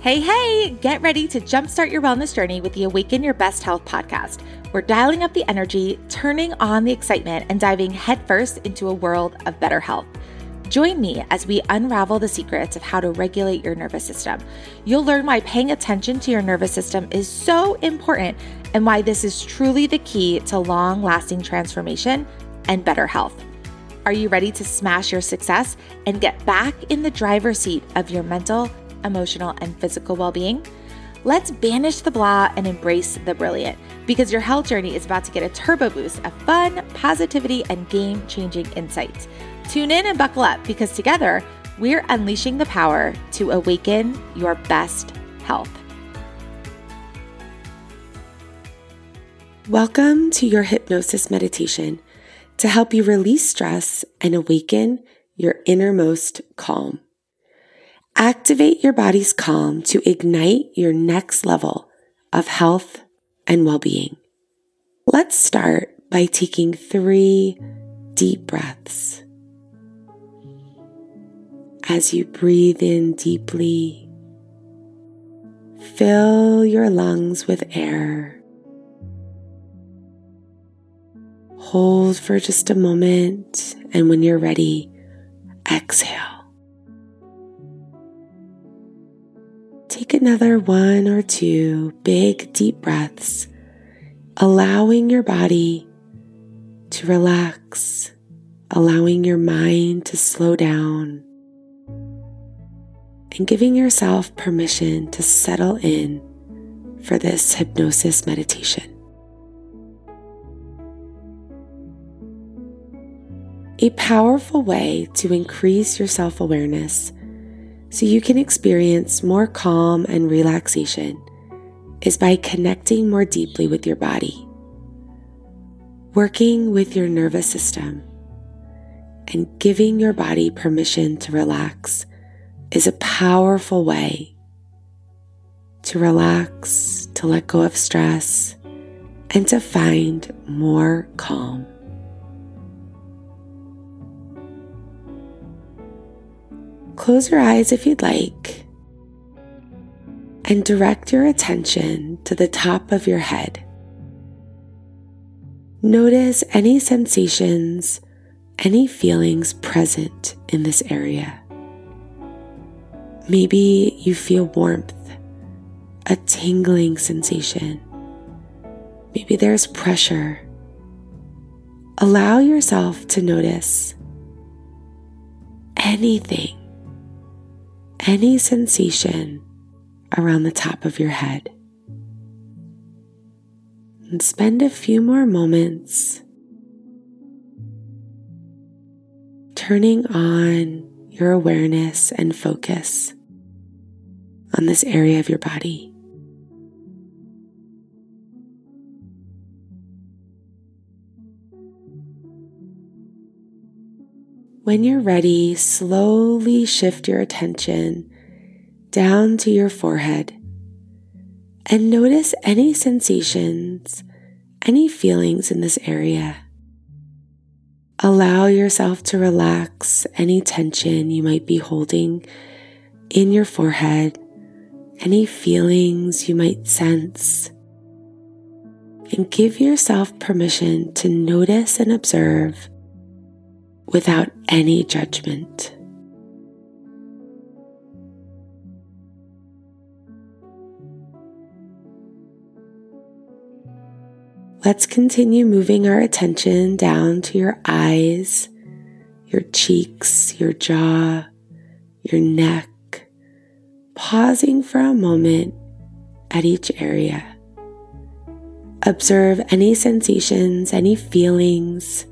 Hey, hey, get ready to jumpstart your wellness journey with the Awaken Your Best Health podcast. We're dialing up the energy, turning on the excitement, and diving headfirst into a world of better health. Join me as we unravel the secrets of how to regulate your nervous system. You'll learn why paying attention to your nervous system is so important and why this is truly the key to long lasting transformation and better health. Are you ready to smash your success and get back in the driver's seat of your mental, emotional, and physical well being? Let's banish the blah and embrace the brilliant because your health journey is about to get a turbo boost of fun, positivity, and game changing insights. Tune in and buckle up because together we're unleashing the power to awaken your best health. Welcome to your hypnosis meditation to help you release stress and awaken your innermost calm. Activate your body's calm to ignite your next level of health and well being. Let's start by taking three deep breaths. As you breathe in deeply, fill your lungs with air. Hold for just a moment, and when you're ready, exhale. Take another one or two big, deep breaths, allowing your body to relax, allowing your mind to slow down, and giving yourself permission to settle in for this hypnosis meditation. A powerful way to increase your self awareness so you can experience more calm and relaxation is by connecting more deeply with your body, working with your nervous system, and giving your body permission to relax is a powerful way to relax, to let go of stress, and to find more calm. Close your eyes if you'd like and direct your attention to the top of your head. Notice any sensations, any feelings present in this area. Maybe you feel warmth, a tingling sensation. Maybe there's pressure. Allow yourself to notice anything any sensation around the top of your head. And spend a few more moments turning on your awareness and focus on this area of your body. When you're ready, slowly shift your attention down to your forehead and notice any sensations, any feelings in this area. Allow yourself to relax any tension you might be holding in your forehead, any feelings you might sense, and give yourself permission to notice and observe without any judgment. Let's continue moving our attention down to your eyes, your cheeks, your jaw, your neck, pausing for a moment at each area. Observe any sensations, any feelings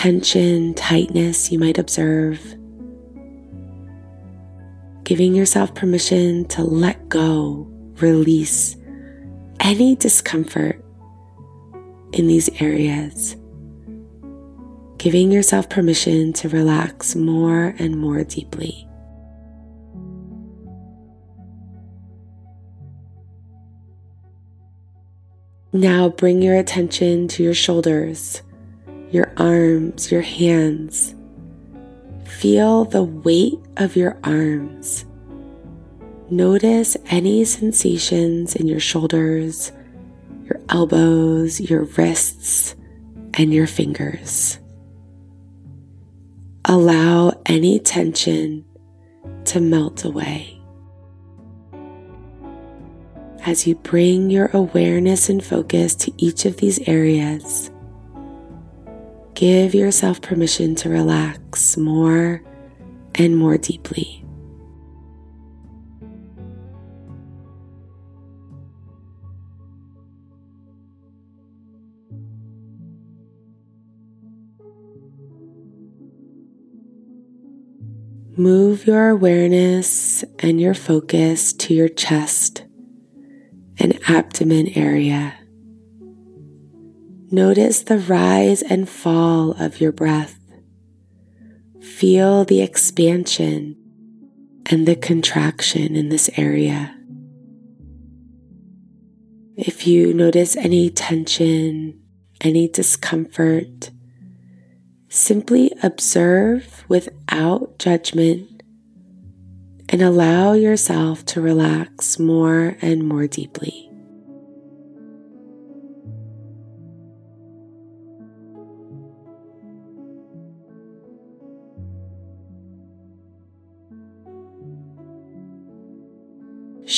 tension, tightness you might observe. Giving yourself permission to let go, release any discomfort in these areas. Giving yourself permission to relax more and more deeply. Now bring your attention to your shoulders your arms, your hands. Feel the weight of your arms. Notice any sensations in your shoulders, your elbows, your wrists, and your fingers. Allow any tension to melt away. As you bring your awareness and focus to each of these areas, give yourself permission to relax more and more deeply. Move your awareness and your focus to your chest and abdomen area. Notice the rise and fall of your breath. Feel the expansion and the contraction in this area. If you notice any tension, any discomfort, simply observe without judgment and allow yourself to relax more and more deeply.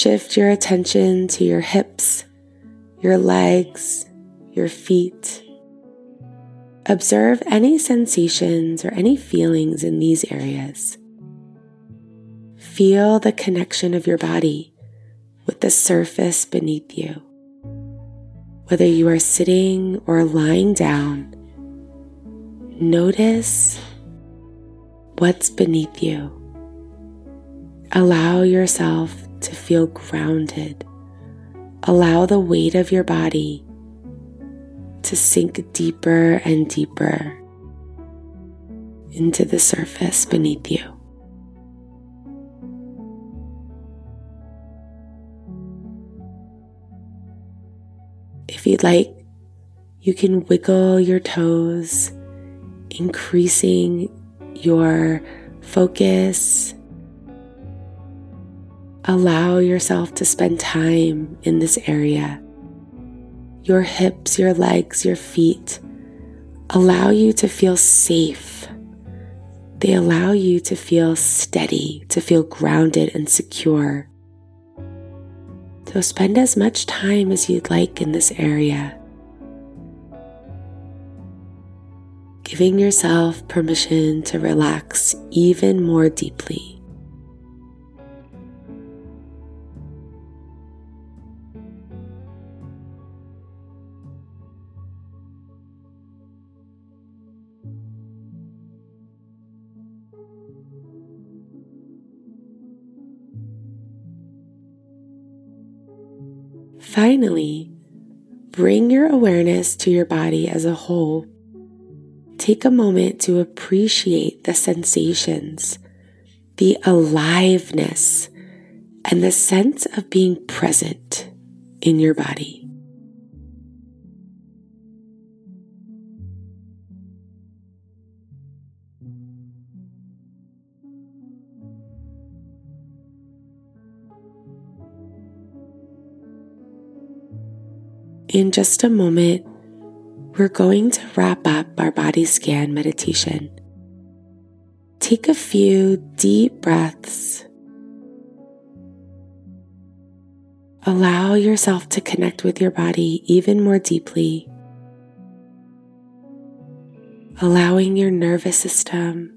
Shift your attention to your hips, your legs, your feet. Observe any sensations or any feelings in these areas. Feel the connection of your body with the surface beneath you. Whether you are sitting or lying down, notice what's beneath you. Allow yourself to feel grounded. Allow the weight of your body to sink deeper and deeper into the surface beneath you. If you'd like, you can wiggle your toes, increasing your focus. Allow yourself to spend time in this area. Your hips, your legs, your feet allow you to feel safe. They allow you to feel steady, to feel grounded and secure. So spend as much time as you'd like in this area. Giving yourself permission to relax even more deeply. Finally, bring your awareness to your body as a whole. Take a moment to appreciate the sensations, the aliveness, and the sense of being present in your body. In just a moment, we're going to wrap up our body scan meditation. Take a few deep breaths. Allow yourself to connect with your body even more deeply, allowing your nervous system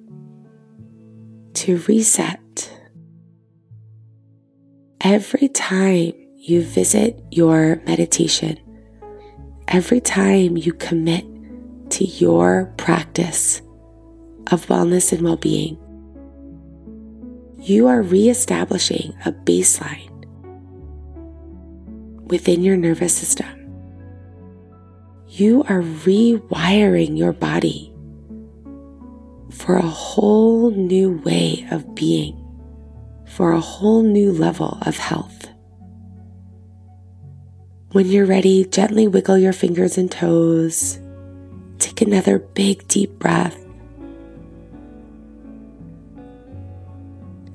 to reset. Every time you visit your meditation, every time you commit to your practice of wellness and well being, you are reestablishing a baseline within your nervous system. You are rewiring your body for a whole new way of being, for a whole new level of health. When you're ready, gently wiggle your fingers and toes. Take another big, deep breath.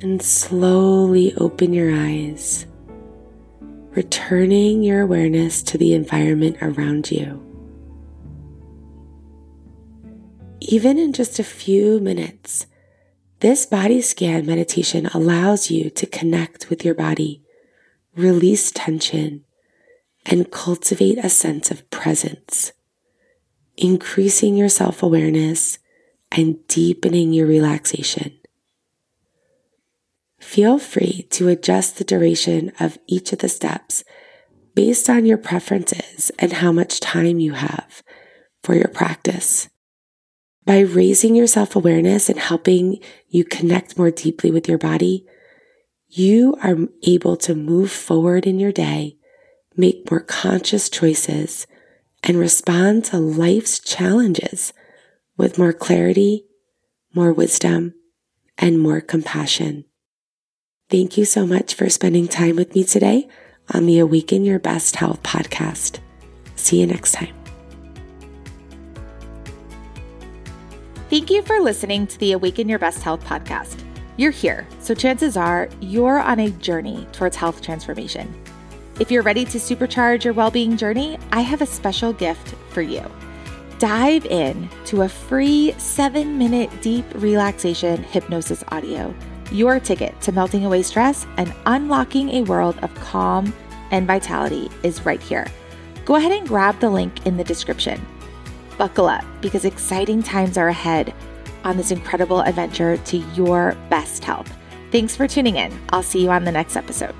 and slowly open your eyes, returning your awareness to the environment around you. Even in just a few minutes, this body scan meditation allows you to connect with your body, release tension, and cultivate a sense of presence, increasing your self awareness and deepening your relaxation. Feel free to adjust the duration of each of the steps based on your preferences and how much time you have for your practice. By raising your self awareness and helping you connect more deeply with your body, you are able to move forward in your day, make more conscious choices, and respond to life's challenges with more clarity, more wisdom, and more compassion. Thank you so much for spending time with me today on the Awaken Your Best Health podcast. See you next time. Thank you for listening to the Awaken Your Best Health podcast. You're here, so chances are you're on a journey towards health transformation. If you're ready to supercharge your well being journey, I have a special gift for you. Dive in to a free seven minute deep relaxation hypnosis audio your ticket to melting away stress and unlocking a world of calm and vitality is right here. Go ahead and grab the link in the description. Buckle up because exciting times are ahead on this incredible adventure to your best health. Thanks for tuning in. I'll see you on the next episode.